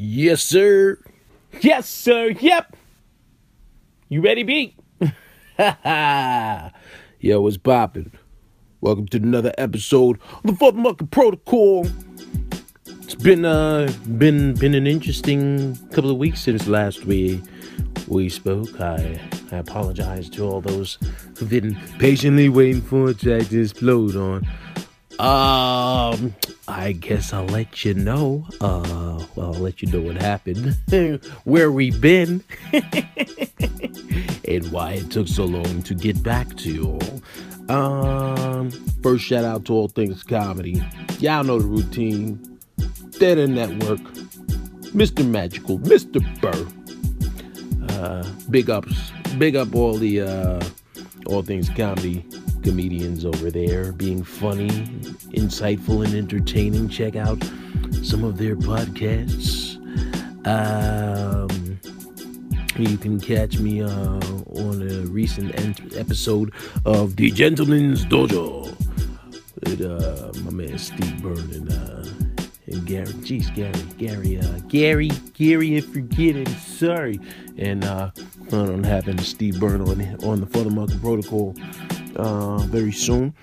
Yes, sir. Yes, sir. Yep. You ready, B? Yo, what's poppin'? Welcome to another episode of the Fuck Market Protocol. It's been uh been been an interesting couple of weeks since last we we spoke. I I apologize to all those who've been patiently waiting for a track to explode on. Um, I guess I'll let you know. Uh, well, I'll let you know what happened, where we've been, and why it took so long to get back to you all. Um, first shout out to all things comedy. Y'all know the routine. Dead End Network, Mr. Magical, Mr. Burr. Uh, big ups, big up all the uh, all things comedy comedians over there being funny, insightful, and entertaining. Check out some of their podcasts. Um, you can catch me uh, on a recent ent- episode of The Gentleman's Dojo with uh, my man Steve Byrne and, uh, and Gary. Jeez, Gary, Gary, uh, Gary, Gary, if you're getting sorry. And uh, plan on having Steve Byrne on on the Photo Market Protocol uh, very soon.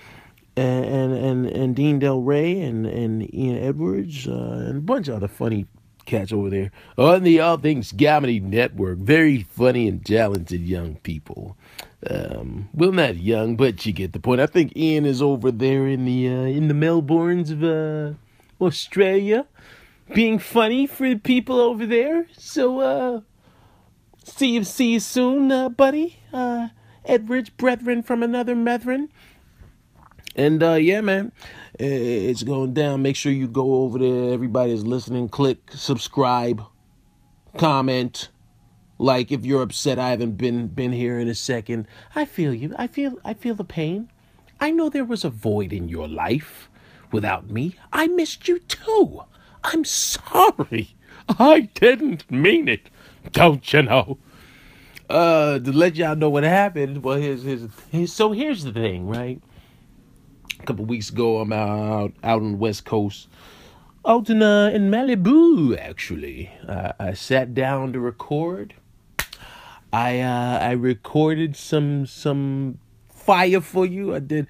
And, and and and Dean Delray and and Ian Edwards uh, and a bunch of other funny cats over there on the All Things Comedy Network. Very funny and talented young people. Um, well, not young, but you get the point. I think Ian is over there in the uh, in the Melbournes of uh, Australia, being funny for the people over there. So, uh, see you, see you soon, uh, buddy. Edwards, brethren from another brethren. And uh, yeah, man, it's going down. Make sure you go over there. Everybody is listening. Click subscribe, comment, like if you're upset. I haven't been been here in a second. I feel you. I feel I feel the pain. I know there was a void in your life without me. I missed you too. I'm sorry. I didn't mean it. Don't you know? Uh, to let y'all know what happened. Well, here's, so here's the thing, right? A couple weeks ago, I'm out out on the West Coast, out in uh, in Malibu. Actually, uh, I sat down to record. I uh, I recorded some some fire for you. I did.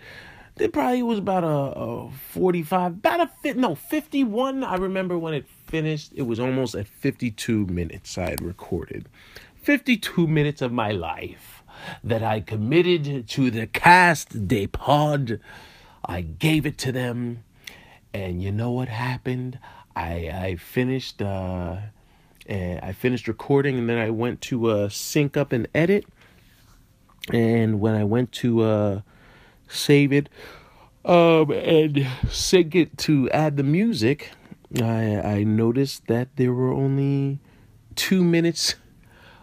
It probably was about a, a 45, about a fit, no, 51. I remember when it finished, it was almost at 52 minutes I had recorded. 52 minutes of my life that I committed to the cast de pod. I gave it to them. And you know what happened? I I finished uh I finished recording and then I went to uh sync up and edit. And when I went to uh save it um and sync it to add the music, I I noticed that there were only 2 minutes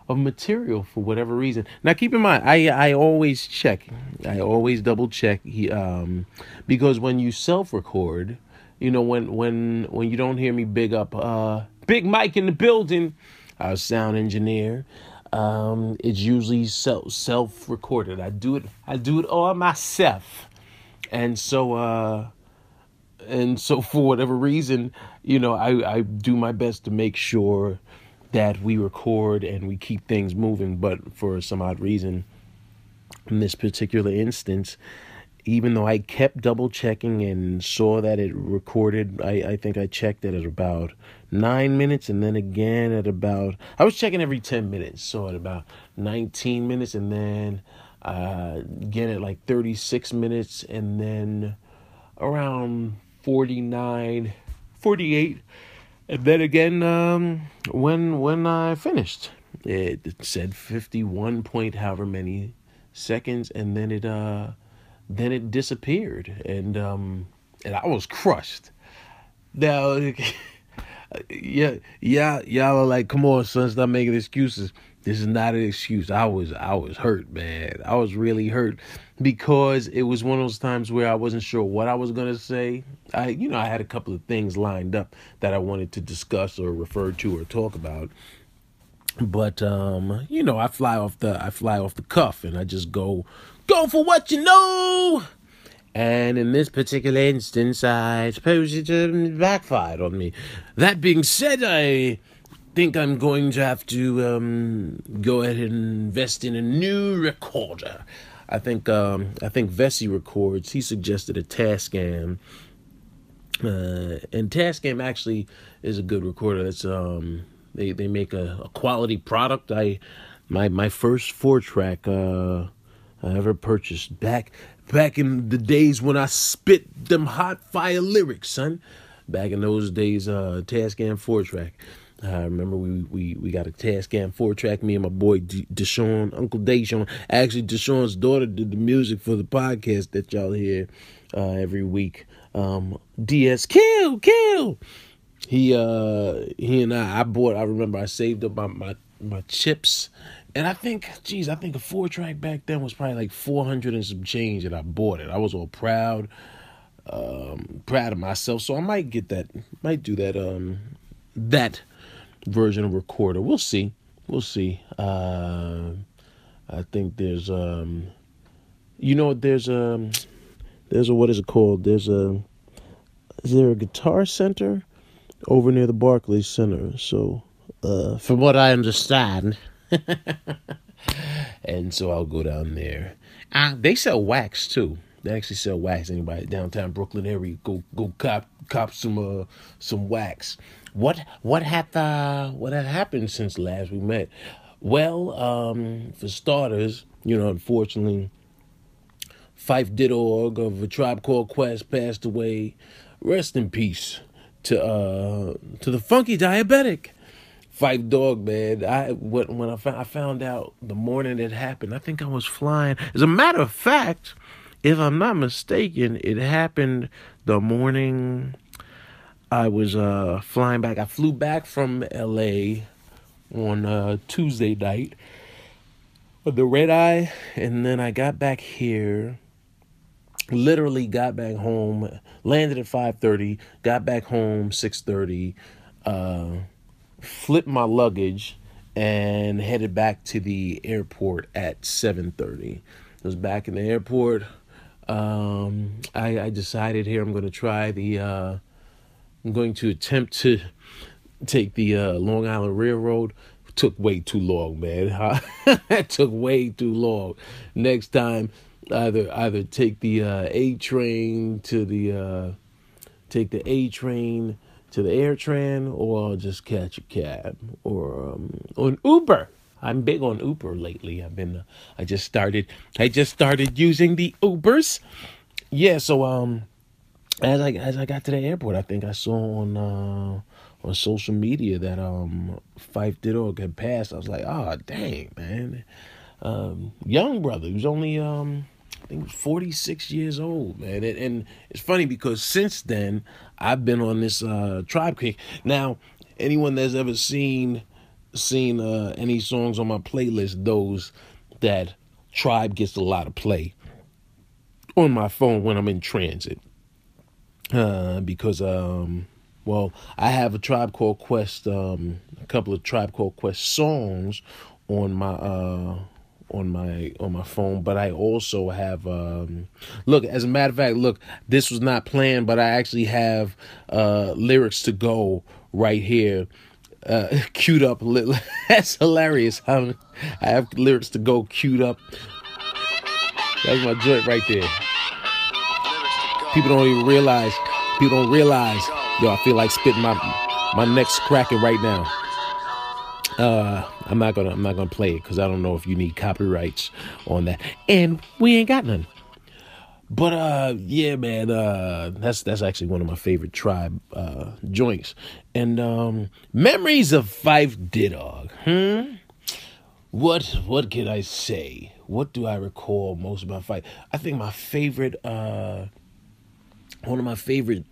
of material for whatever reason. Now keep in mind, I I always check. I always double check he, um because when you self-record, you know when when when you don't hear me big up uh Big Mike in the building, our sound engineer, um it's usually self self-recorded. I do it I do it all myself. And so uh and so for whatever reason, you know, I I do my best to make sure that we record and we keep things moving. But for some odd reason, in this particular instance, even though I kept double checking and saw that it recorded, I, I think I checked it at about nine minutes and then again at about, I was checking every 10 minutes. So at about 19 minutes and then uh, again at like 36 minutes and then around 49, 48 and then again, um, when when I finished, it said fifty one point however many seconds, and then it uh, then it disappeared, and um, and I was crushed. Now, yeah, yeah, y'all are like, come on, son, stop making excuses. This is not an excuse. I was I was hurt, man. I was really hurt because it was one of those times where I wasn't sure what I was gonna say. I you know, I had a couple of things lined up that I wanted to discuss or refer to or talk about. But um, you know, I fly off the I fly off the cuff and I just go go for what you know. And in this particular instance, I suppose it um, backfired on me. That being said, I think I'm going to have to um, go ahead and invest in a new recorder. I think um, I think Vessi Records. He suggested a Tascam, uh, and Tascam actually is a good recorder. That's um, they they make a, a quality product. I my my first four track uh, I ever purchased back back in the days when I spit them hot fire lyrics, son. Back in those days, uh, Tascam four track. I remember we, we, we got a Tascam four track. Me and my boy D- Uncle Deshaun. Actually, Deshaun's daughter did the music for the podcast that y'all hear uh, every week. Um, DS kill kill. He uh he and I I bought. I remember I saved up my my, my chips. And I think, geez, I think a four track back then was probably like 400 and some change and I bought it. I was all proud, um, proud of myself. So I might get that, might do that, um, that version of recorder. We'll see. We'll see. Uh, I think there's um, you know, there's a um, there's a what is it called? There's a is there a guitar center over near the Barclays Center? So, uh, from what I understand, and so I'll go down there. Uh, they sell wax too. They actually sell wax. Anybody downtown Brooklyn area, go go cop cop some uh some wax. What what had uh, what had happened since last we met? Well, um, for starters, you know, unfortunately, Phife Didorg of a Tribe Called Quest passed away. Rest in peace to uh to the funky diabetic. Phife Dawg, man. I when when I found, I found out the morning it happened, I think I was flying. As a matter of fact, if I'm not mistaken, it happened the morning I was uh, flying back. I flew back from LA on uh, Tuesday night with the red eye, and then I got back here. Literally got back home, landed at five thirty, got back home six thirty, uh, flipped my luggage, and headed back to the airport at seven thirty. I was back in the airport. Um, I, I decided here I'm going to try the uh, I'm going to attempt to take the uh, Long Island Railroad. Took way too long, man. it took way too long. Next time, either either take the uh, A train to the uh, take the A train to the AirTrain, or just catch a cab or um, an Uber. I'm big on Uber lately. I've been uh, I just started I just started using the Ubers. Yeah, so um as I as I got to the airport, I think I saw on uh, on social media that um Phife Didorg had passed. I was like, oh dang man, um, young brother. He was only um I think he 46 years old, man. And, and it's funny because since then I've been on this uh tribe kick. Now, anyone that's ever seen seen uh any songs on my playlist, those that Tribe gets a lot of play on my phone when I'm in transit uh, because um, well, I have a Tribe Called Quest, um, a couple of Tribe Called Quest songs on my uh, on my on my phone, but I also have um, look. As a matter of fact, look, this was not planned, but I actually have uh, lyrics to go right here. Uh, queued up. That's hilarious. I have lyrics to go queued up. That's my joint right there. People don't even realize. People don't realize. Yo, I feel like spitting my my neck's cracking right now. Uh, I'm not gonna I'm not gonna play it because I don't know if you need copyrights on that, and we ain't got none. But uh, yeah, man, uh, that's that's actually one of my favorite tribe uh joints, and um, memories of Phife Didorg. Hmm. What what can I say? What do I recall most about Phife? I think my favorite uh one of my favorite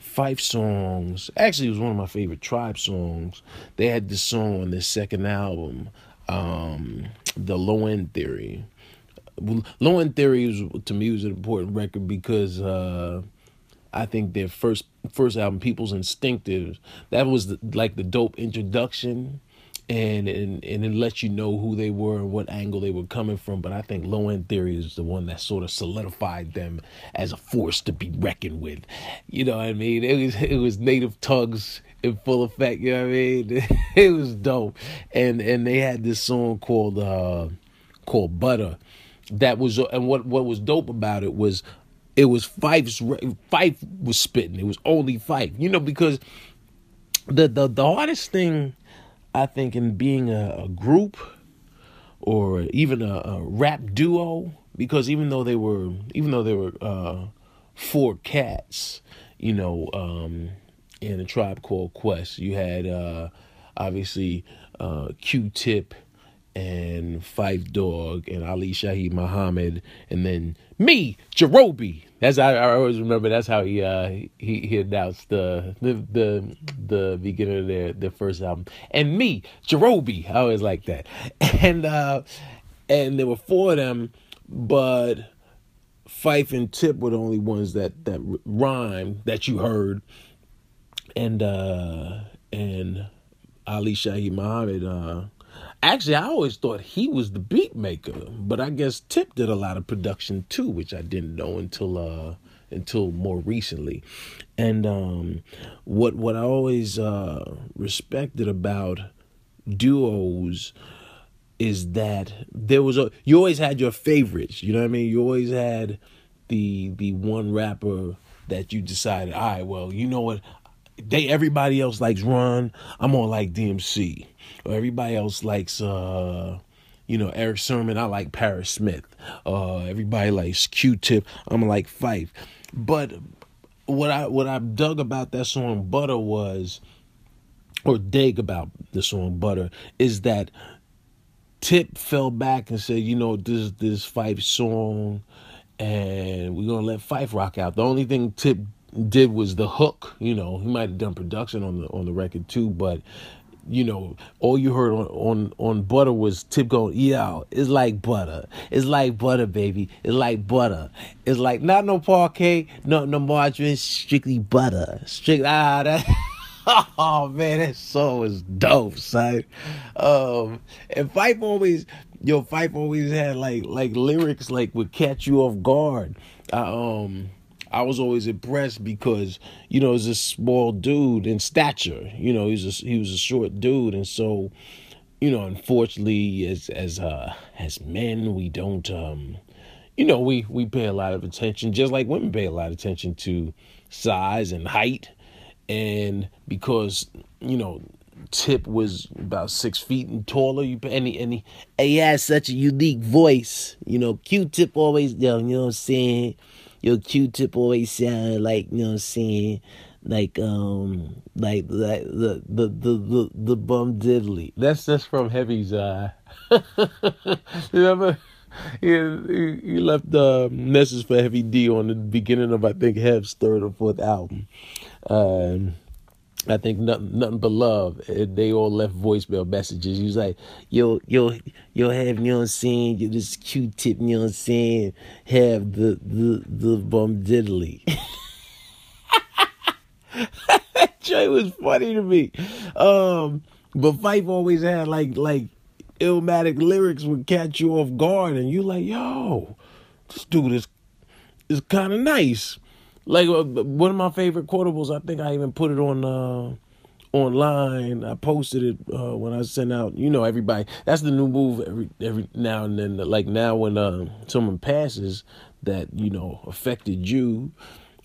Phife songs. Actually, it was one of my favorite Tribe songs. They had this song on their second album, um, "The Low End Theory." Low End Theory was, to me was an important record because uh, I think their first first album, People's Instinctive, that was the, like the dope introduction and and and it lets you know who they were and what angle they were coming from. But I think Low End Theory is the one that sort of solidified them as a force to be reckoned with. You know what I mean? It was it was Native Tongues. in full effect. You know what I mean? it was dope, and and they had this song called uh, called Butter. That was and what what was dope about it was it was Phife's Phife was spitting. It was only Phife. You know because the the the hardest thing I think in being a, a group or even a, a, rap duo because even though they were even though they were uh, four cats, you know, um, in a tribe called Quest, you had uh, obviously uh, Q-Tip and Phife Dawg and Ali Shaheed Muhammad, and then me, Jarobi. That's I, I always remember. That's how he uh, he he announced the the the, the beginning of their their first album. And me, Jarobi. I always like that. And uh, and there were four of them, but Phife and Tip were the only ones that that rhymed that you heard, and uh, and Ali Shaheed Muhammad. Uh, actually, I always thought he was the beat maker, but I guess Tip did a lot of production too, which I didn't know until uh, until more recently. And um, what what I always uh, respected about duos is that there was a you always had your favorites. You know what I mean? You always had the the one rapper that you decided, all right, well, you know what? They everybody else likes Run. I'm gonna like DMC. Or everybody else likes uh you know, Erick Sermon, I like Parrish Smith. Uh everybody likes Q tip, I'm like Phife. But what I what I dug about that song Butter was or dig about the song Butter is that Tip fell back and said, you know, this this Phife song, and we're gonna let Phife rock out. The only thing Tip did was the hook. You know, he might have done production on the on the record too, but you know, all you heard on on on butter was Tip going, "Yeah, it's like butter. It's like butter, baby. It's like butter. It's like not no Parkay, no no margarine, strictly butter. Strict ah that." oh man, that song was dope, son. Um, and Phife always, yo, Phife always had like like lyrics like would catch you off guard. I, um, I was always impressed because you know he's a small dude in stature. You know he's a, he was a short dude, and so you know unfortunately as as uh as men we don't um you know we we pay a lot of attention just like women pay a lot of attention to size and height and because you know Tip was about six feet and taller. You and he, he, he has such a unique voice. You know, Q-Tip always, you know, you know what I'm saying. Your Q-Tip always sound like, you know what I'm saying, like um, like like the the the the, the bum diddly. That's that's from Heavy's. Uh, remember. He, he, left the uh, message for Heavy D on the beginning of I think Heav's third or fourth album. Um, I think nothing, nothing but love. They all left voicemail messages. He was like, "Yo, yo, yo, have you know what I'm saying? You this Q-tip, you know what I'm saying? Have the the the bum diddly." that was funny to me. Um, but Phife always had like like illmatic lyrics would catch you off guard, and you like, "Yo, this dude is is kind of nice." Like uh, one of my favorite quotables, I think I even put it on uh, online. I posted it uh, when I sent out. You know, everybody. That's the new move. Every every now and then, like now when uh, someone passes that you know affected you,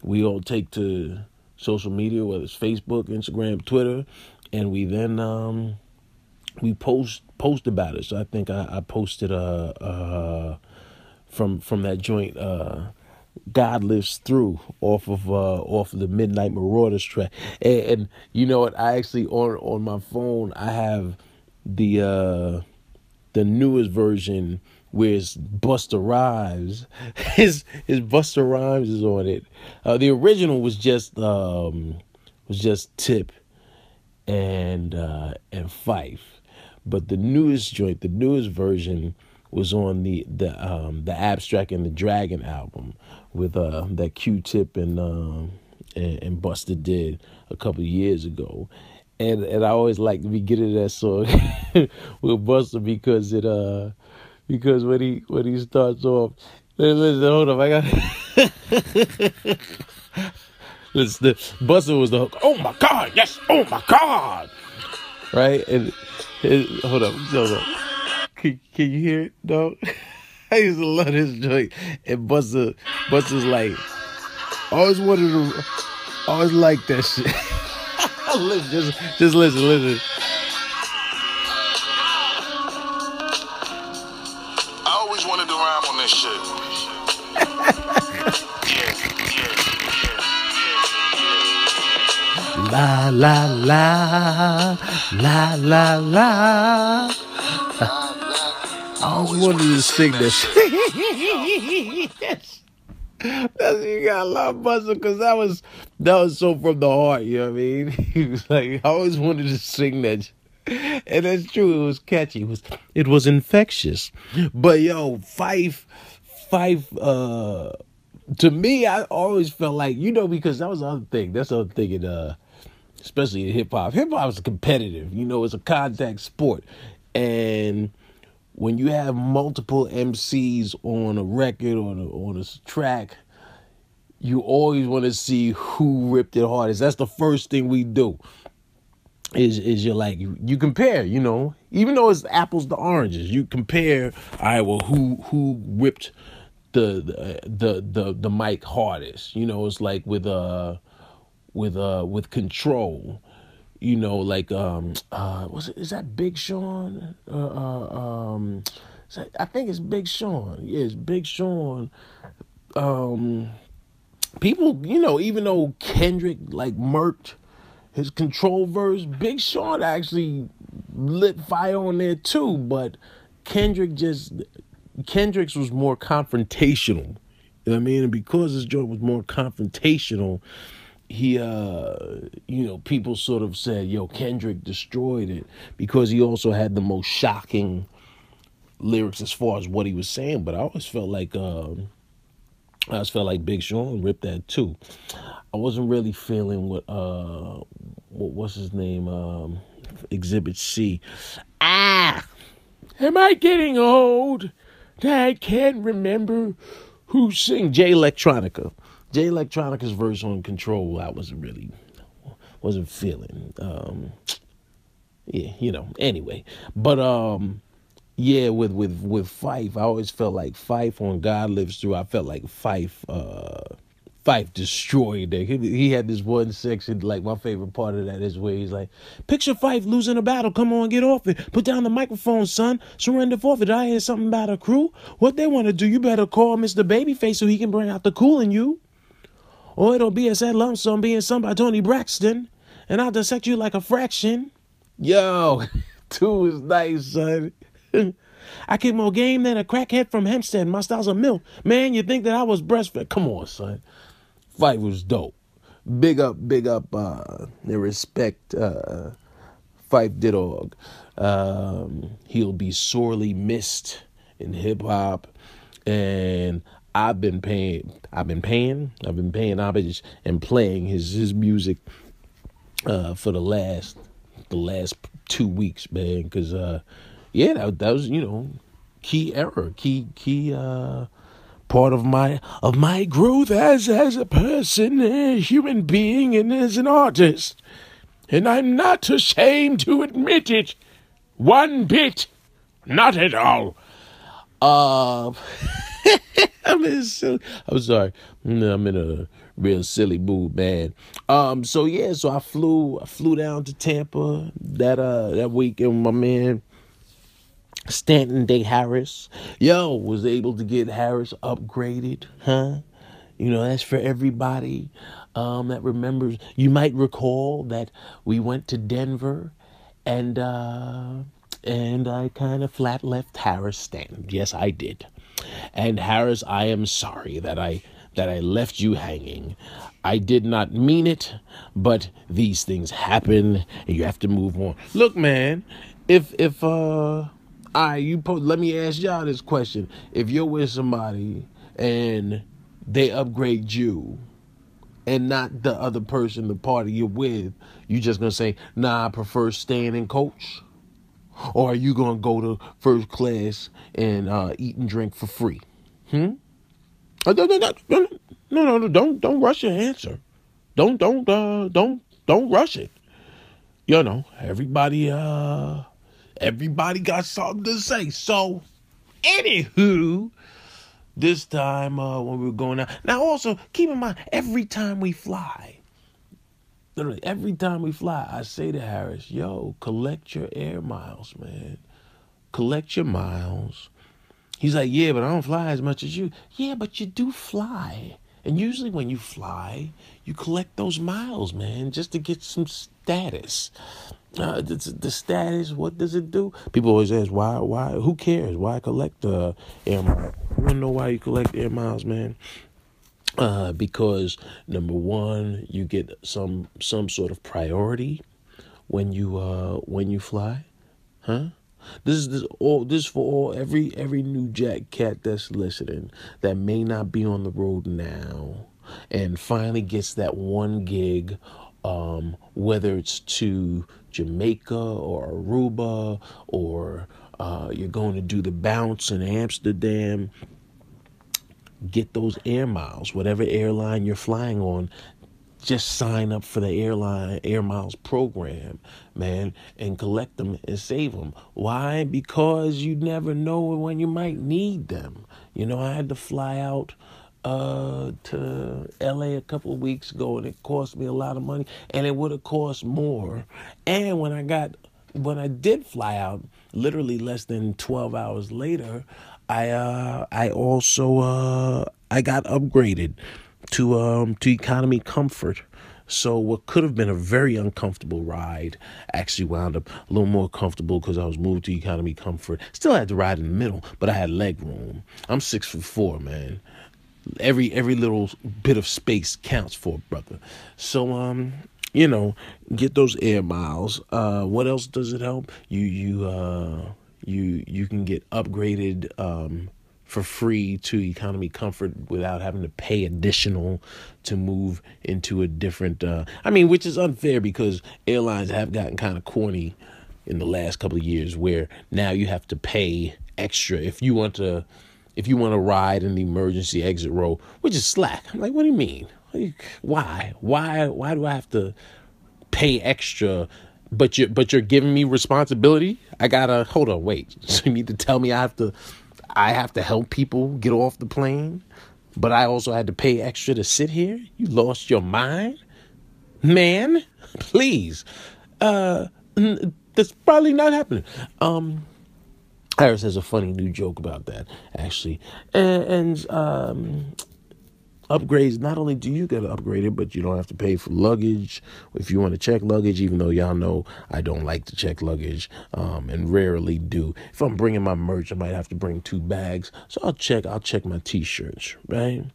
we all take to social media, whether it's Facebook, Instagram, Twitter, and we then um, we post post about it. So I think I, I posted uh, uh, from from that joint. Uh, God lives through off of uh off of the Midnight Marauders track. And, and, you know what? I actually on on my phone I have the uh the newest version where it's Busta Rhymes. His his Busta Rhymes is on it. Uh, the original was just um was just Tip and uh and Phife. But the newest joint, the newest version was on the the um the Abstract and the Dragon album with uh that Q-Tip and um and, and Busta did a couple years ago. And and I always like to be getting that song with Busta because it uh because when he when he starts off listen, hold up, I got Listen, Busta was the hook. Oh my God, yes, oh my God. Right? And, and hold up, hold up. Can, can you hear it, dog? I used to love this joint. And Busta, Busta's like, always wanted to, I always like that shit. listen, just, just listen, listen. I always wanted to rhyme on this shit. yeah, yeah, yeah, La la la, la la la. I always wanted to sing that shit. yes. That's you got a lot of Busta because that was that was so from the heart. You know what I mean? He was like, I always wanted to sing that. And that's true. It was catchy. It was it was infectious. But yo, Phife, Phife. uh To me, I always felt like you know because that was the other thing. That's the other thing in uh, especially in hip hop. Hip hop is competitive. You know, it's a contact sport, and when you have multiple MCs on a record or on a, on a track, you always want to see who ripped it hardest. That's the first thing we do. Is is you're like you, you compare, you know, even though it's apples to oranges, you compare. All right, well, who who ripped the the the the, the mic hardest? You know, it's like with uh with uh with control you know, like um uh was it is that Big Sean? Uh, uh um that- I think it's Big Sean. Yeah, it's Big Sean. Um people, you know, even though Kendrick like murked his control verse, Big Sean actually lit fire on there too, but Kendrick just Kendrick's was more confrontational. You know what I mean? And because his joint was more confrontational, he uh you know people sort of said yo kendrick destroyed it because he also had the most shocking lyrics as far as what he was saying. But i always felt like um i always felt like big sean ripped that too. I wasn't really feeling what uh what what's his name? Um exhibit c. Ah! Am i getting old that i can't remember who sing jay electronica jay electronica's verse on control i wasn't really wasn't feeling um yeah you know anyway but um yeah with with with Phife i always felt like Phife on god lives through i felt like Phife uh Phife destroyed it. He, he had this one section, like my favorite part of that is where he's like, "Picture Phife losing a battle. Come on, get off it. Put down the microphone, son. Surrender forfeit. I hear something about a crew. What they want to do? You better call Mister Babyface so he can bring out the cool in you, or it'll be a sad lump sum being sung by Toni Braxton, and I'll dissect you like a fraction." Yo, two is nice, son. I keep more game than a crackhead from Hempstead. My style's a milk. Man, you think that I was breastfed? Come on, son. Fight was dope. Big up, big up, uh, and respect, uh, Phife Didog. Um, he'll be sorely missed in hip hop, and I've been paying, I've been paying, I've been paying homage and playing his his music uh, for the last the last two weeks, man. Because uh, yeah, that, that was you know key error, key key uh, part of my of my growth as as a person, a human being, and as an artist. And I'm not ashamed to admit it, one bit, not at all. Uh, I'm silly, I'm sorry. I'm in a real silly mood, man. Um, so yeah, so I flew I flew down to Tampa that uh that weekend with my man Stanton Day Harris. Yo, was able to get Harris upgraded, huh? You know, that's for everybody um, that remembers. You might recall that we went to Denver and uh, and I kind of flat left Harris Stanton. Yes, I did. And Harris, I am sorry that I that I left you hanging. I did not mean it, but these things happen and you have to move on. Look, man, if if uh I you po- let me ask y'all this question. If you're with somebody and they upgrade you and not the other person, the party you're with, you just gonna say, nah, I prefer staying in coach? Or are you gonna go to first class and uh, eat and drink for free? Hmm? Uh, No, no, no, no, no, no, don't don't rush your answer. Don't don't uh, don't don't rush it. You know, everybody uh everybody got something to say. So, anywho, this time uh when we were going out. Now also keep in mind every time we fly. Literally, every time we fly, I say to Harris, yo, collect your air miles, man. Collect your miles. He's like, yeah, but I don't fly as much as you. Yeah, but you do fly. And usually when you fly, you collect those miles, man, just to get some status. Uh, the, the status, what does it do? People always ask, why, why, who cares? Why collect uh, air miles? You wanna know why you collect air miles, man? Uh, because number one, you get some some sort of priority when you uh when you fly, huh? This is this all this for all every every new Jack cat that's listening that may not be on the road now and finally gets that one gig, um, whether it's to Jamaica or Aruba or uh, you're going to do the bounce in Amsterdam get those air miles, whatever airline you're flying on. Just sign up for the airline air miles program, man, and collect them and save them. Why? Because you never know when you might need them. You know, I had to fly out uh to LA a couple weeks ago and it cost me a lot of money and it would have cost more. And when I got when I did fly out, literally less than 12 hours later, I uh I also uh I got upgraded to um to economy comfort. So what could have been a very uncomfortable ride actually wound up a little more comfortable because I was moved to economy comfort. Still had to ride in the middle, but I had leg room. I'm six foot four, man. Every every little bit of space counts for brother. So um you know, get those air miles. Uh what else does it help? You you uh you you can get upgraded um, for free to economy comfort without having to pay additional to move into a different. Uh, I mean, which is unfair because airlines have gotten kind of corny in the last couple of years, where now you have to pay extra if you want to if you want to ride in the emergency exit row, which is slack. I'm like, what do you mean? Why? Why? Why do I have to pay extra but you but you're giving me responsibility. I gotta hold on, wait. So you need to tell me I have to I have to help people get off the plane, but I also had to pay extra to sit here. You lost your mind, man. Please, uh, that's probably not happening. Um, Harris has a funny new joke about that actually, and, and um, upgrades not only do you get upgraded but you don't have to pay for luggage. If you want to check luggage even though y'all know i don't like to check luggage um, and rarely do. If i'm bringing my merch i might have to bring two bags. So i'll check i'll check my t-shirts right?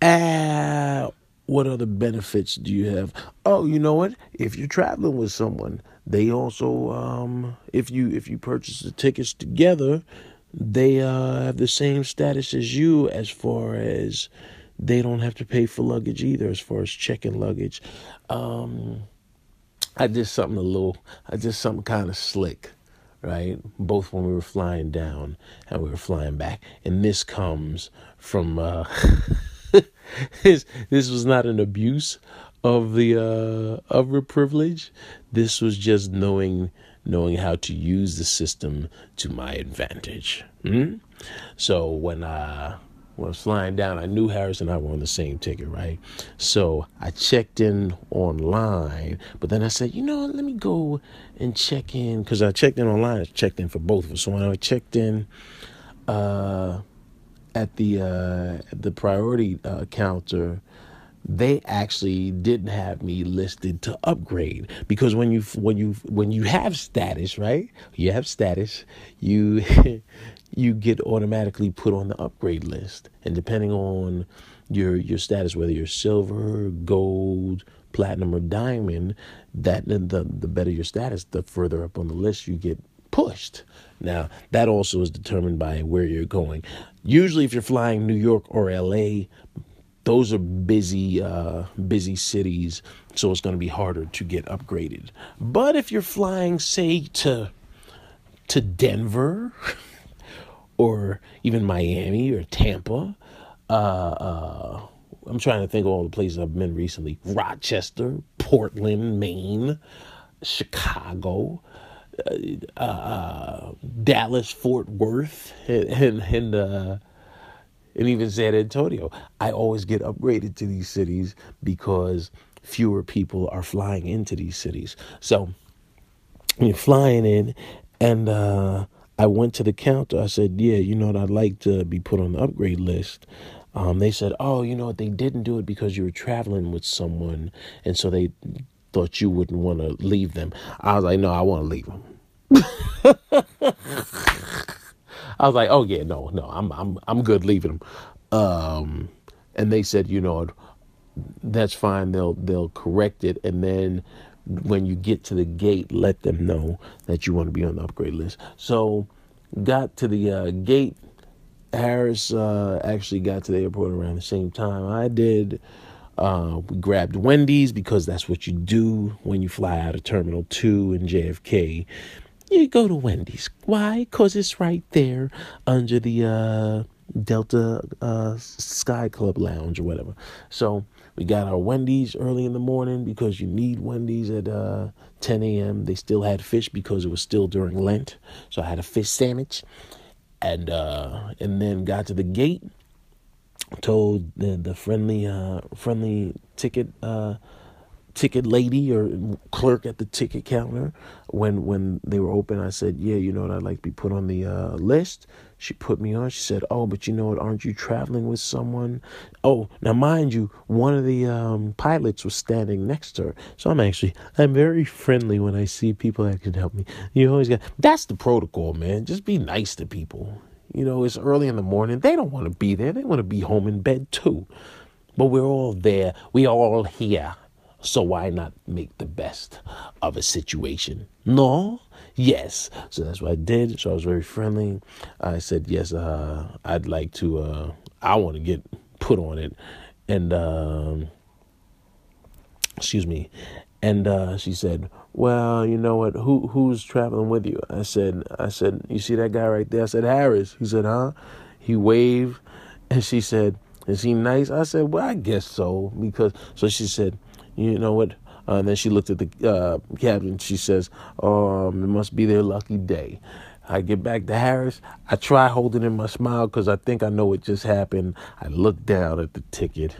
Uh, what other benefits do you have? Oh you know what? If you're traveling with someone they also um, if you if you purchase the tickets together they uh, have the same status as you as far as they don't have to pay for luggage either as far as checking luggage. Um, I did something a little, I did something kind of slick, right? Both when we were flying down and we were flying back. And this comes from, uh, this, this was not an abuse of the, uh, of the privilege. This was just knowing, knowing how to use the system to my advantage. hmm So when, uh, when I was flying down, I knew Harris and I were on the same ticket, right? So I checked in online, but then I said, you know, let me go and check in because I checked in online. I checked in for both of us. So when I checked in uh, at the uh, the priority uh, counter, they actually didn't have me listed to upgrade because when you when you when you have status, right? You have status, you you get automatically put on the upgrade list. And depending on your your status, whether you're silver, gold, platinum, or diamond, that the the better your status, the further up on the list you get pushed. Now that also is determined by where you're going. Usually, if you're flying New York or LA, those are busy uh, busy cities, so it's going to be harder to get upgraded. But if you're flying, say to to Denver. or even Miami or Tampa, uh, uh, I'm trying to think of all the places I've been recently: Rochester, Portland, Maine, Chicago, uh, uh, Dallas, Fort Worth, and and, and uh, and even San Antonio. I always get upgraded to these cities because fewer people are flying into these cities. So you're flying in, and uh, I went to the counter. I said, "Yeah, you know what? I'd like to be put on the upgrade list." Um, they said, "Oh, you know what? They didn't do it because you were traveling with someone, and so they thought you wouldn't want to leave them." I was like, "No, I want to leave them." I was like, "Oh yeah, no, no, I'm I'm I'm good leaving them." Um, and they said, "You know, that's fine. They'll they'll correct it, and then when you get to the gate, let them know that you want to be on the upgrade list." So, got to the uh, gate. Harris uh, actually got to the airport around the same time I did. Uh, we grabbed Wendy's because that's what you do when you fly out of Terminal 2 in JFK. You go to Wendy's. Why? Because it's right there under the uh, Delta uh, Sky Club Lounge or whatever. So we got our Wendy's early in the morning because you need Wendy's at uh, 10 a.m. They still had fish because it was still during Lent. So I had a fish sandwich. And uh, and then got to the gate told the the friendly uh friendly ticket uh ticket lady or clerk at the ticket counter when when they were open i said yeah you know what i'd like to be put on the uh list she put me on she said oh but you know what aren't you traveling with someone oh now mind you one of the um pilots was standing next to her so i'm actually i'm very friendly when i see people that can help me you always got that's the protocol man just be nice to people you know, it's early in the morning. They don't want to be there. They want to be home in bed too. But we're all there. We are all here. So why not make the best of a situation? No? Yes. So that's what I did. So I was very friendly. I said, yes, uh, I'd like to, uh, I want to get put on it. And, um, excuse me. And uh, she said, "Well, you know what? Who who's traveling with you?" I said, "I said, you see that guy right there?" I said, "Harris." He said, "Huh?" He waved, and she said, "Is he nice?" I said, "Well, I guess so." Because so she said, "You know what?" Uh, and then she looked at the uh, captain. She says, "Um, it must be their lucky day." I get back to Harris. I try holding in my smile because I think I know what just happened. I look down at the ticket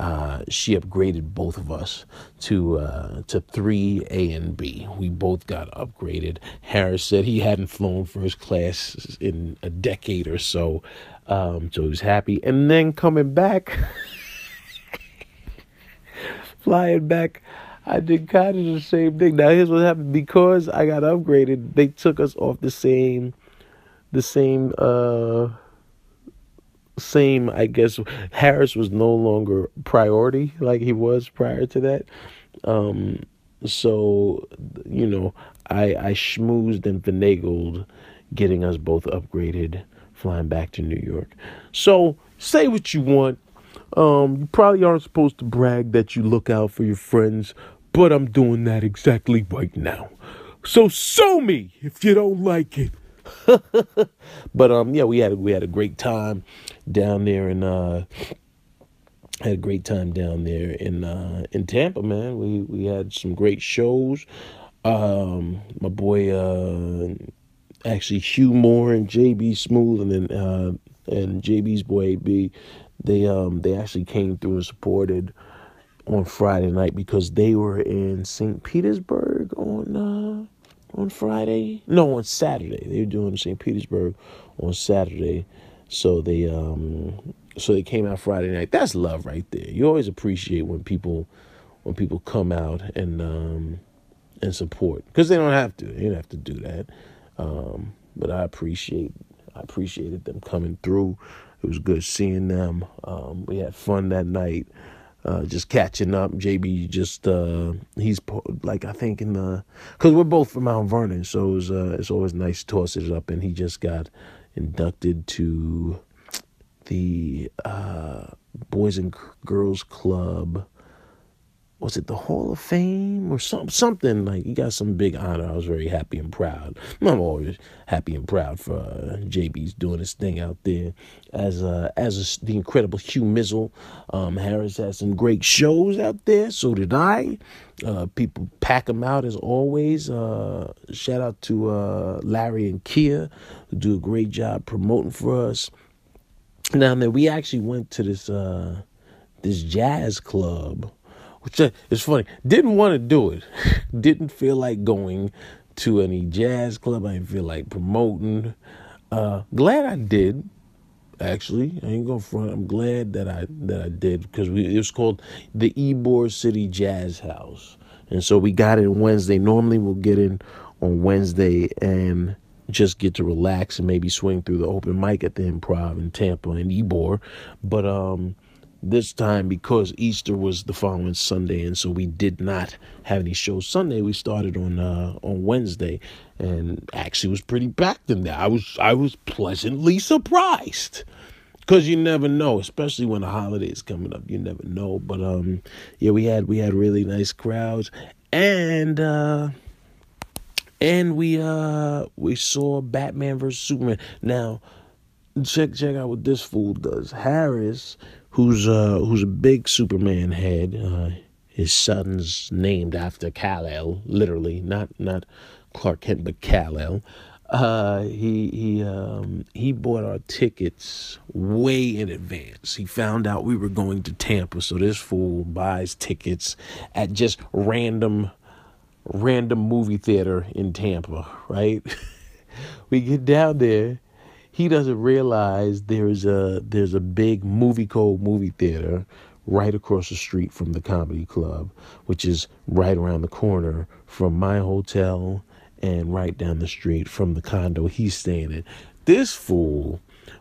uh, she upgraded both of us to uh, to three A and B. We both got upgraded. Harris said he hadn't flown first class in a decade or so, um, so he was happy. And then coming back, flying back. I did kind of the same thing. Now here's what happened because I got upgraded. They took us off the same, the same. uh same, I guess, Harris was no longer priority like he was prior to that. Um, so, you know, I, I schmoozed and finagled getting us both upgraded, flying back to New York. So, say what you want. Um, you probably aren't supposed to brag that you look out for your friends, but I'm doing that exactly right now. So sue me if you don't like it. but um, yeah, we had we had a great time down there in uh had a great time down there in uh in Tampa, man. We we had some great shows. Um, my boy uh actually Hugh Moore and JB Smoove and then uh and JB's boy AB, they um they actually came through and supported on Friday night because they were in St. Petersburg on uh on Friday. No, on Saturday. They were doing St. Petersburg on Saturday. So they um so they came out Friday night. That's love right there. You always appreciate when people when people come out and um and support because they don't have to. They don't have to do that. Um, but I appreciate I appreciated them coming through. It was good seeing them. Um, we had fun that night uh, just catching up. JB just uh, he's like I think in the because we're both from Mount Vernon, so it was, uh, it's always nice to toss it up. And he just got inducted to the uh, Boys and Girls Club was it the Hall of Fame or some something like he got some big honor. I was very happy and proud. I'm always happy and proud for uh, JB's doing his thing out there as uh, as a, the incredible Hugh Mizzle. Um, Harris had some great shows out there. So did I. Uh, people pack them out as always. Uh, shout out to uh, Larry and Kia who do a great job promoting for us. Now then, we actually went to this uh, this jazz club, which is funny. Didn't want to do it. Didn't feel like going to any jazz club. I didn't feel like promoting. Uh, glad I did. Actually, I ain't gonna front. I'm glad that I that I did because we it was called the Ybor City Jazz House, and so we got in Wednesday. Normally we'll get in on Wednesday and just get to relax and maybe swing through the open mic at the Improv in Tampa and Ybor, but um this time because Easter was the following Sunday, and so we did not have any shows Sunday. We started on uh, on Wednesday, and actually was pretty packed in there. I was I was pleasantly surprised because you never know, especially when the holiday is coming up. You never know, but um, yeah, we had we had really nice crowds, and uh, and we uh we saw Batman versus Superman. Now, check check out what this fool does. Harris who's uh who's a big Superman head. Uh, his son's named after Kal-El, literally, not not Clark Kent, but Kal-El. Uh, he he um, he bought our tickets way in advance. He found out we were going to Tampa, so this fool buys tickets at just random random movie theater in Tampa. Right? we get down there he doesn't realize there's a there's a big Muvico movie theater right across the street from the comedy club, which is right around the corner from my hotel and right down the street from the condo he's staying in. This fool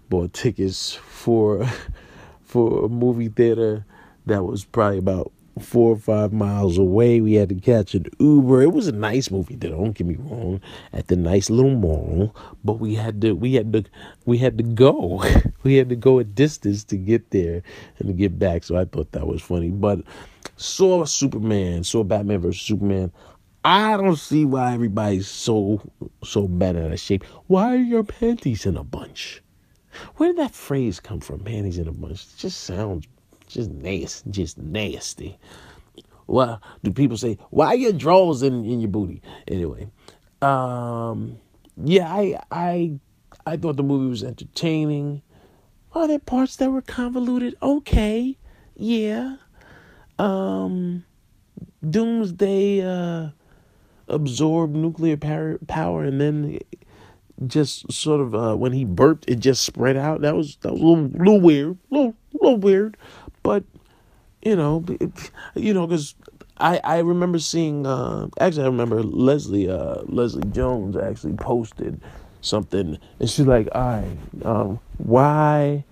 bought tickets for for a movie theater that was probably about four or five miles away. We had to catch an Uber. It was a nice movie. though. Don't get me wrong, at the nice little mall, but we had to we had to we had to go. we had to go a distance to get there and to get back. So I thought that was funny. But saw Superman, saw Batman versus Superman. I don't see why everybody's so so bad out of shape. Why are your panties in a bunch? Where did that phrase come from? Panties in a bunch. It just sounds just nasty, just nasty. Well, do people say why your drawers in, in your booty? Anyway, um, yeah, I I I thought the movie was entertaining. Are there parts that were convoluted? Okay, yeah. Um, Doomsday uh, absorbed nuclear power, power, and then just sort of uh, when he burped, it just spread out. That was that was a little, little weird, little little weird. But you know, it, you know, because I I remember seeing. Uh, actually, I remember Leslie uh, Leslie Jones actually posted something, and she's like, "All right, um, why?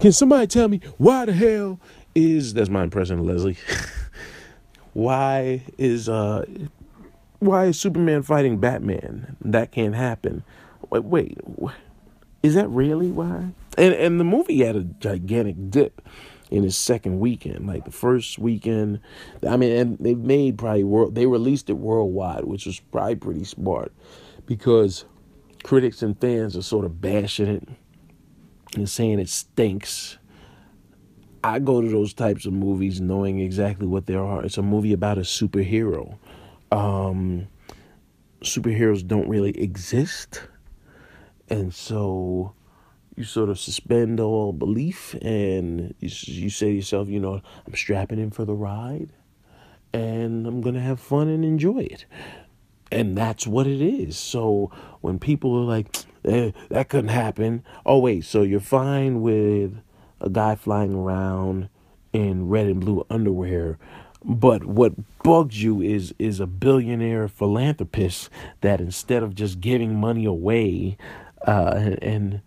Can somebody tell me why the hell is that's my impression of Leslie? why is uh why is Superman fighting Batman? That can't happen. Wait, wait, is that really why? And and the movie had a gigantic dip in his second weekend. Like the first weekend, I mean, and they made probably world. They released it worldwide, which was probably pretty smart because critics and fans are sort of bashing it and saying it stinks. I go to those types of movies knowing exactly what they are. It's a movie about a superhero. Um, superheroes don't really exist. And so you sort of suspend all belief and you, say to yourself, you know, I'm strapping in for the ride and I'm going to have fun and enjoy it. And that's what it is. So when people are like, eh, that couldn't happen. Oh, wait, so you're fine with a guy flying around in red and blue underwear. But what bugs you is is a billionaire philanthropist that instead of just giving money away uh, and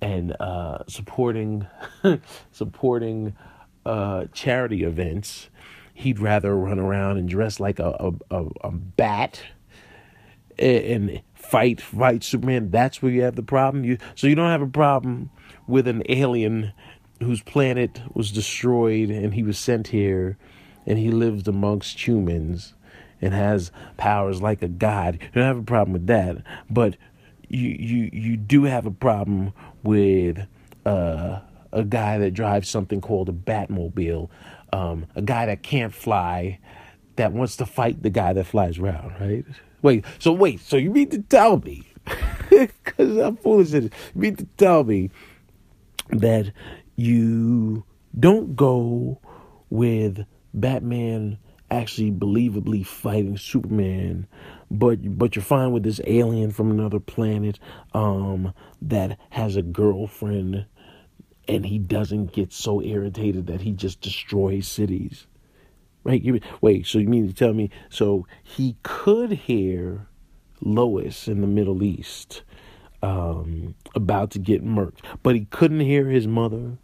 and uh, supporting supporting uh, charity events, he'd rather run around and dress like a a, a, a bat and fight fight Superman. That's where you have the problem. You so you don't have a problem with an alien whose planet was destroyed and he was sent here and he lives amongst humans and has powers like a god. You don't have a problem with that, but you you you do have a problem with uh, a guy that drives something called a Batmobile, um, a guy that can't fly, that wants to fight the guy that flies around, right? Wait, so wait, so you mean to tell me, because I'm foolish, you mean to tell me that you don't go with Batman actually believably fighting Superman, but but you're fine with this alien from another planet um, that has a girlfriend, and he doesn't get so irritated that he just destroys cities. Right? You, wait, so you mean to tell me so he could hear Lois in the Middle East um, about to get murked, but he couldn't hear his mother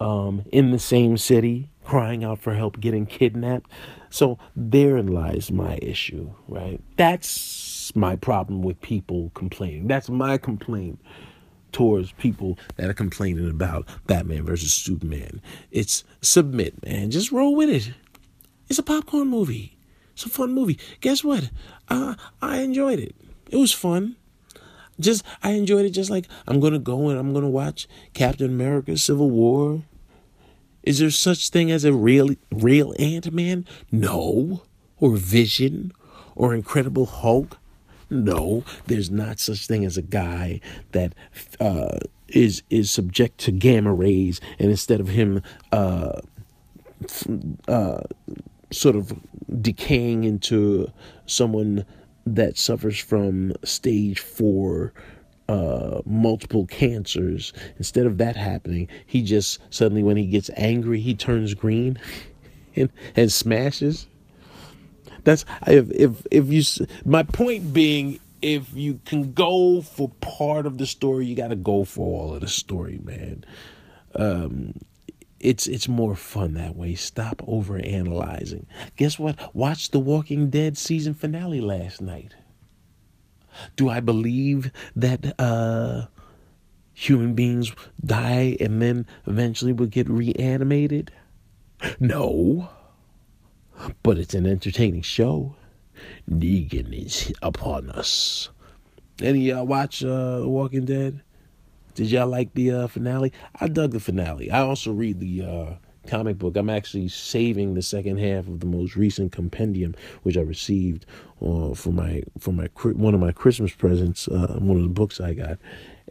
um, in the same city crying out for help getting kidnapped. So therein lies my issue, right? That's my problem with people complaining. That's my complaint towards people that are complaining about Batman versus Superman. It's submit, man. Just roll with it. It's a popcorn movie. It's a fun movie. Guess what? Uh, I enjoyed it. It was fun. Just I enjoyed it just like I'm gonna go and I'm gonna watch Captain America Civil War is there such thing as a real real Ant-Man? No. Or Vision or Incredible Hulk? No, there's not such thing as a guy that uh, is is subject to gamma rays, and instead of him uh, uh, sort of decaying into someone that suffers from stage four uh, multiple cancers. Instead of that happening, he just suddenly, when he gets angry, he turns green and, and smashes. That's if if if you. My point being, if you can go for part of the story, you got to go for all of the story, man. Um, it's it's more fun that way. Stop over analyzing. Guess what? Watch the Walking Dead season finale last night. Do I believe that uh, human beings die and then eventually will get reanimated? No. But it's an entertaining show. Negan is upon us. Any y'all watch uh, Walking Dead? Did y'all like the uh, finale? I dug the finale. I also read the uh, comic book. I'm actually saving the second half of the most recent compendium, which I received uh, for my for my one of my Christmas presents, uh, one of the books I got,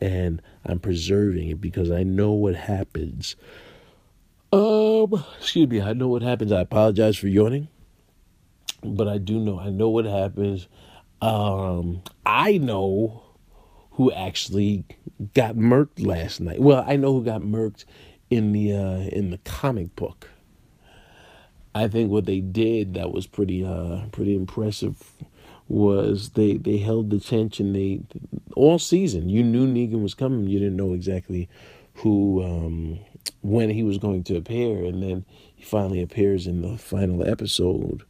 and I'm preserving it because I know what happens. Um, excuse me, I know what happens. I apologize for yawning, but I do know. I know what happens. Um, I know who actually got murked last night. Well, I know who got murked in the uh, in the comic book. I think what they did that was pretty uh, pretty impressive was they they held the tension they all season. You knew Negan was coming. You didn't know exactly who um, when he was going to appear, and then he finally appears in the final episode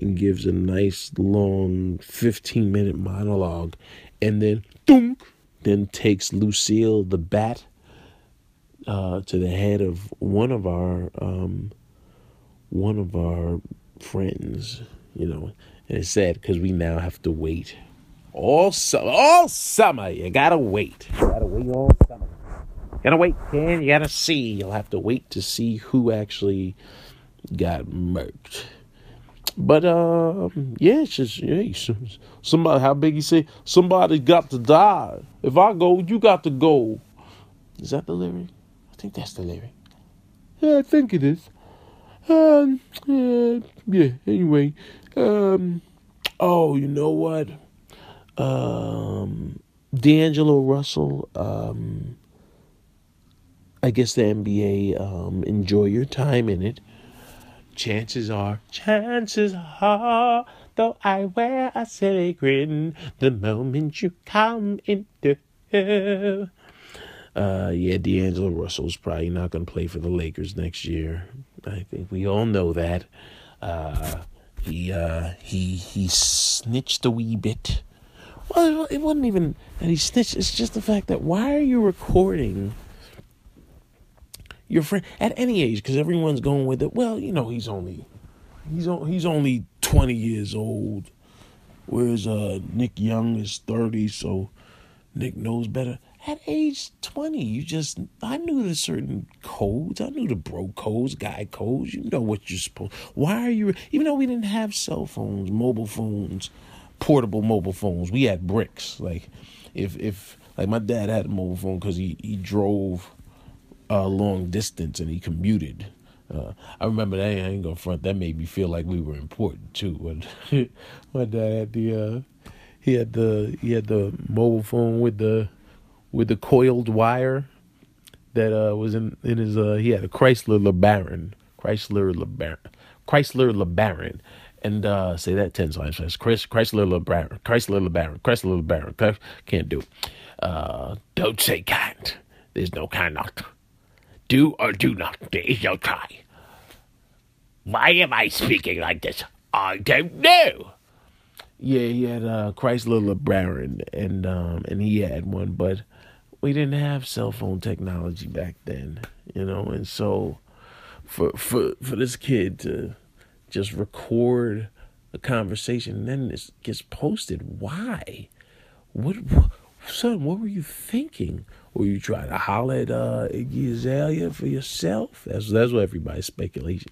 and gives a nice long 15 minute monologue and then thunk, then takes Lucille the bat uh, to the head of one of our um, one of our friends, you know, and it's sad because we now have to wait all summer. All summer, you gotta wait. You gotta wait all summer. You gotta wait, man. You gotta see. You'll have to wait to see who actually got murked. But uh, yeah, it's just yeah. Somebody, how big you say? Somebody got to die. If I go, you got to go. Is that the lyric? Think that's the lyric. Yeah, I think it is. Um, yeah, yeah, anyway. Um, oh, you know what? Um, D'Angelo Russell, um, I guess the NBA, um, enjoy your time in it. Chances are, chances are, though I wear a silly grin, the moment you come into uh, yeah, D'Angelo Russell's probably not going to play for the Lakers next year. I think we all know that. Uh, he uh, he he snitched a wee bit. Well, it wasn't even that he snitched. It's just the fact that why are you recording your friend at any age? Because everyone's going with it. Well, you know, he's only he's he's only 20 years old, whereas uh, Nick Young is 30, so Nick knows better. At age 20, you just, I knew the certain codes. I knew the bro codes, guy codes. You know what you're supposed, why are you, even though we didn't have cell phones, mobile phones, portable mobile phones, we had bricks. Like, if, if, like my dad had a mobile phone because he, he drove a long distance and he commuted. Uh, I remember that. I ain't gonna front. That made me feel like we were important too. When my dad had the, uh, he had the he had the mobile phone with the with the coiled wire that uh, was in in his. Uh, he had a Chrysler LeBaron, Chrysler LeBaron, Chrysler LeBaron, and uh, say that ten times fast. Chrysler LeBaron, Chrysler LeBaron, Chrysler LeBaron. Can't do. Uh, don't say can't. There's no cannot. Do or do not. There is no try. Why am I speaking like this? I don't know. Yeah, he had uh, Chrysler LeBaron, and um, and he had one, but we didn't have cell phone technology back then, you know, and so for for for this kid to just record a conversation and then it gets posted, why? What, son? What were you thinking? Were you trying to holler at uh, Iggy Azalea for yourself? That's that's what everybody's speculation.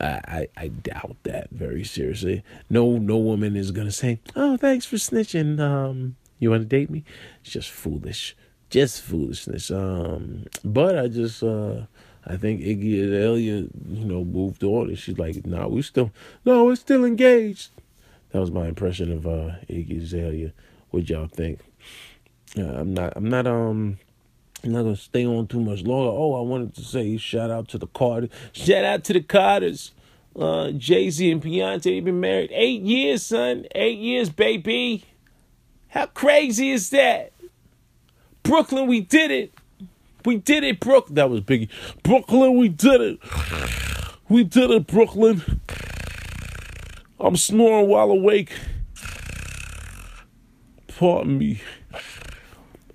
I, I, I doubt that very seriously. No no woman is gonna say, "Oh, thanks for snitching." Um, you want to date me? It's just foolish, just foolishness. Um, but I just uh, I think Iggy Azalea, you know, moved on, and she's like, "Nah, we still no, we're still engaged." That was my impression of uh, Iggy Azalea. What y'all think? Uh, I'm not. I'm not. Um. I'm not gonna stay on too much longer. Oh, I wanted to say shout out to the Carter. Shout out to the Carters. Uh, Jay Z and Beyonce been married eight years, son. Eight years, baby. How crazy is that? Brooklyn, we did it. We did it, Brooklyn. That was Biggie. Brooklyn, we did it. We did it, Brooklyn. I'm snoring while awake. Pardon me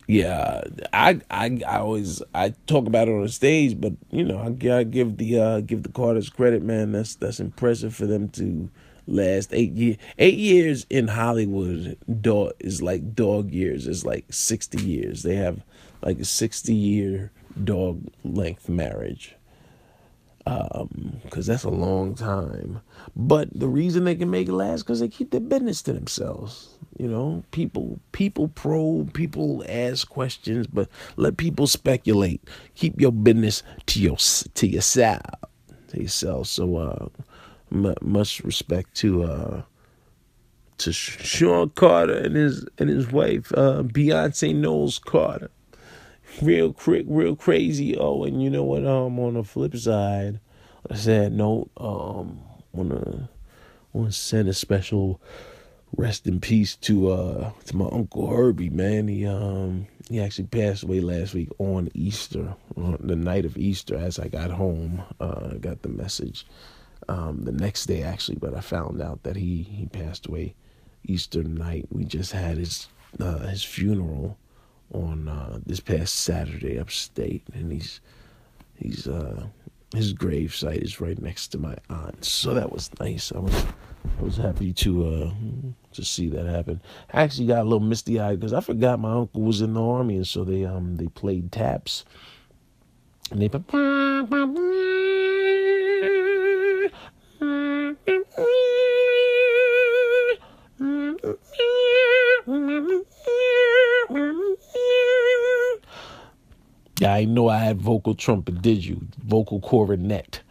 yeah, I, I I always I talk about it on the stage, but you know I gotta give the uh, give the Carters credit, man. That's that's impressive for them to last eight years. Eight years in Hollywood, dog is like dog years. Is like sixty years. They have like a sixty year dog length marriage. Um, cause that's a long time. But the reason they can make it last because they keep their business to themselves. You know, people people probe, people ask questions, but let people speculate. Keep your business to your to yourself, to yourself. So, uh, m- much respect to uh to Sean Carter and his and his wife, uh, Beyonce Knowles Carter real quick, real crazy. Oh, and you know what? Um, on the flip side, a sad note. Um, wanna wanna send a special rest in peace to uh to my uncle Herbie. Man, he um he actually passed away last week on Easter, on the night of Easter. As I got home, uh, got the message. Um, the next day actually, but I found out that he he passed away Easter night. We just had his uh, his funeral on uh, this past Saturday upstate, and he's he's uh, his grave site is right next to my aunt, so that was nice. I was I was happy to uh, to see that happen. I actually got a little misty eyed because I forgot my uncle was in the army, and so they um they played taps, and they. I know I had vocal trumpet. Did you vocal cornet?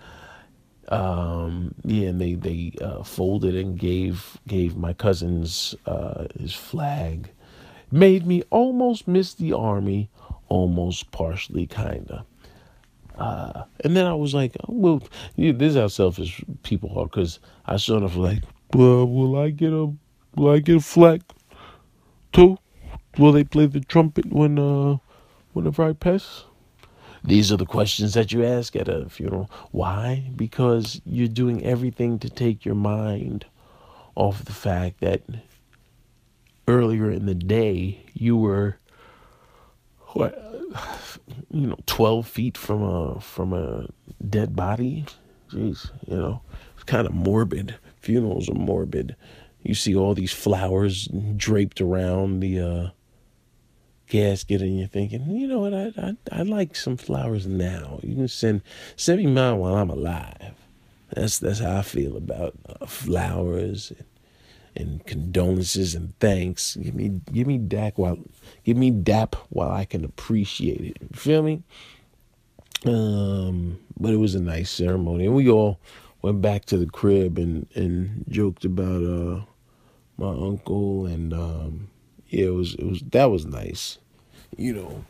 Um, yeah, and they they uh, folded and gave gave my cousins uh, his flag. Made me almost miss the army, almost partially kinda. Uh, and then I was like, oh, well, yeah, this is how selfish people are. Cause I sort of like, well, will I get a will I get a flag too? Will they play the trumpet when uh whenever I pass? These are the questions that you ask at a funeral. Why? Because you're doing everything to take your mind off the fact that earlier in the day you were what you know 12 feet from a from a dead body jeez you know it's kind of morbid. Funerals are morbid. You see all these flowers draped around the uh, casket, and you're thinking, you know what? I I I like some flowers now. You can send send me mine while I'm alive. That's that's how I feel about uh, flowers and, and condolences and thanks. Give me give me DAC while give me DAP while I can appreciate it. You feel me? Um, but it was a nice ceremony, and we all went back to the crib and and joked about uh my uncle and um yeah it was it was that was nice. You know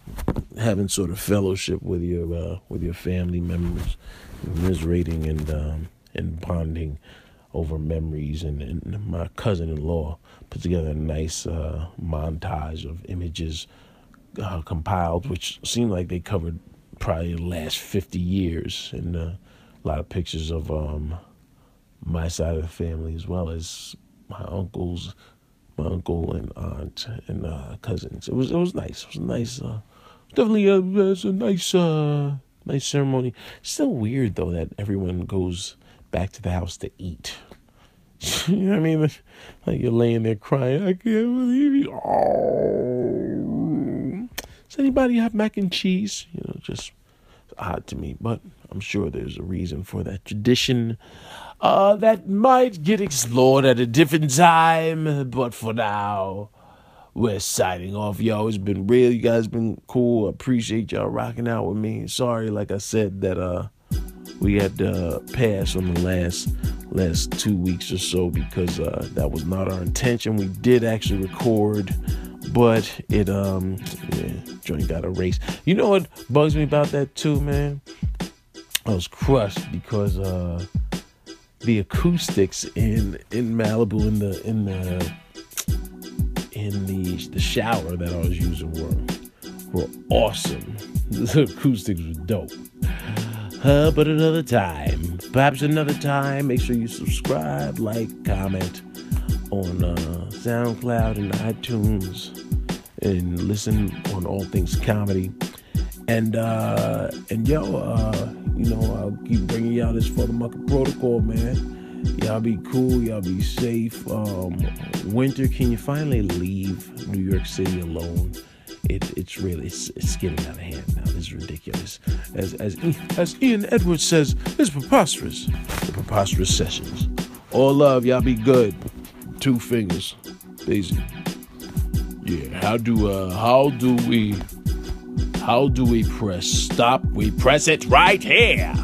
having sort of fellowship with your uh with your family members commiserating and um and bonding over memories and, and my cousin-in-law put together a nice uh montage of images uh, compiled which seemed like they covered probably the last 50 years. And uh, a lot of pictures of um my side of the family as well as my uncles, my uncle and aunt and uh, cousins. It was it was nice. It was nice. Uh, definitely a, it was a nice uh, nice ceremony. Still weird though that everyone goes back to the house to eat. you know what I mean? Like you're laying there crying. I can't believe you. Oh. Does anybody have mac and cheese? You know, just odd to me, but I'm sure there's a reason for that tradition uh, that might get explored at a different time. But for now, we're signing off, Y'all, It's been real. You guys been cool. Appreciate y'all rocking out with me. Sorry, like I said, that uh we had to pass on the last last two weeks or so because uh that was not our intention. We did actually record, but it um yeah, joint got erased. You know what bugs me about that too, man? I was crushed because uh the acoustics in in Malibu in the in the in the the shower that I was using were were awesome. The acoustics were dope. Uh, but another time, perhaps another time. Make sure you subscribe, like, comment on uh, SoundCloud and iTunes, and listen on all things comedy. And uh, and yo, uh, you know, I'll keep bringing y'all this for the Mucker Protocol, man. Y'all be cool, y'all be safe. Um, winter, can you finally leave New York City alone? It, it's really it's, it's getting out of hand now. This is ridiculous. As as as Ian Edwards says, it's preposterous. The preposterous sessions. All love, y'all be good. Two fingers, Daisy. Yeah. How do uh how do we how do we press stop? We press it right here.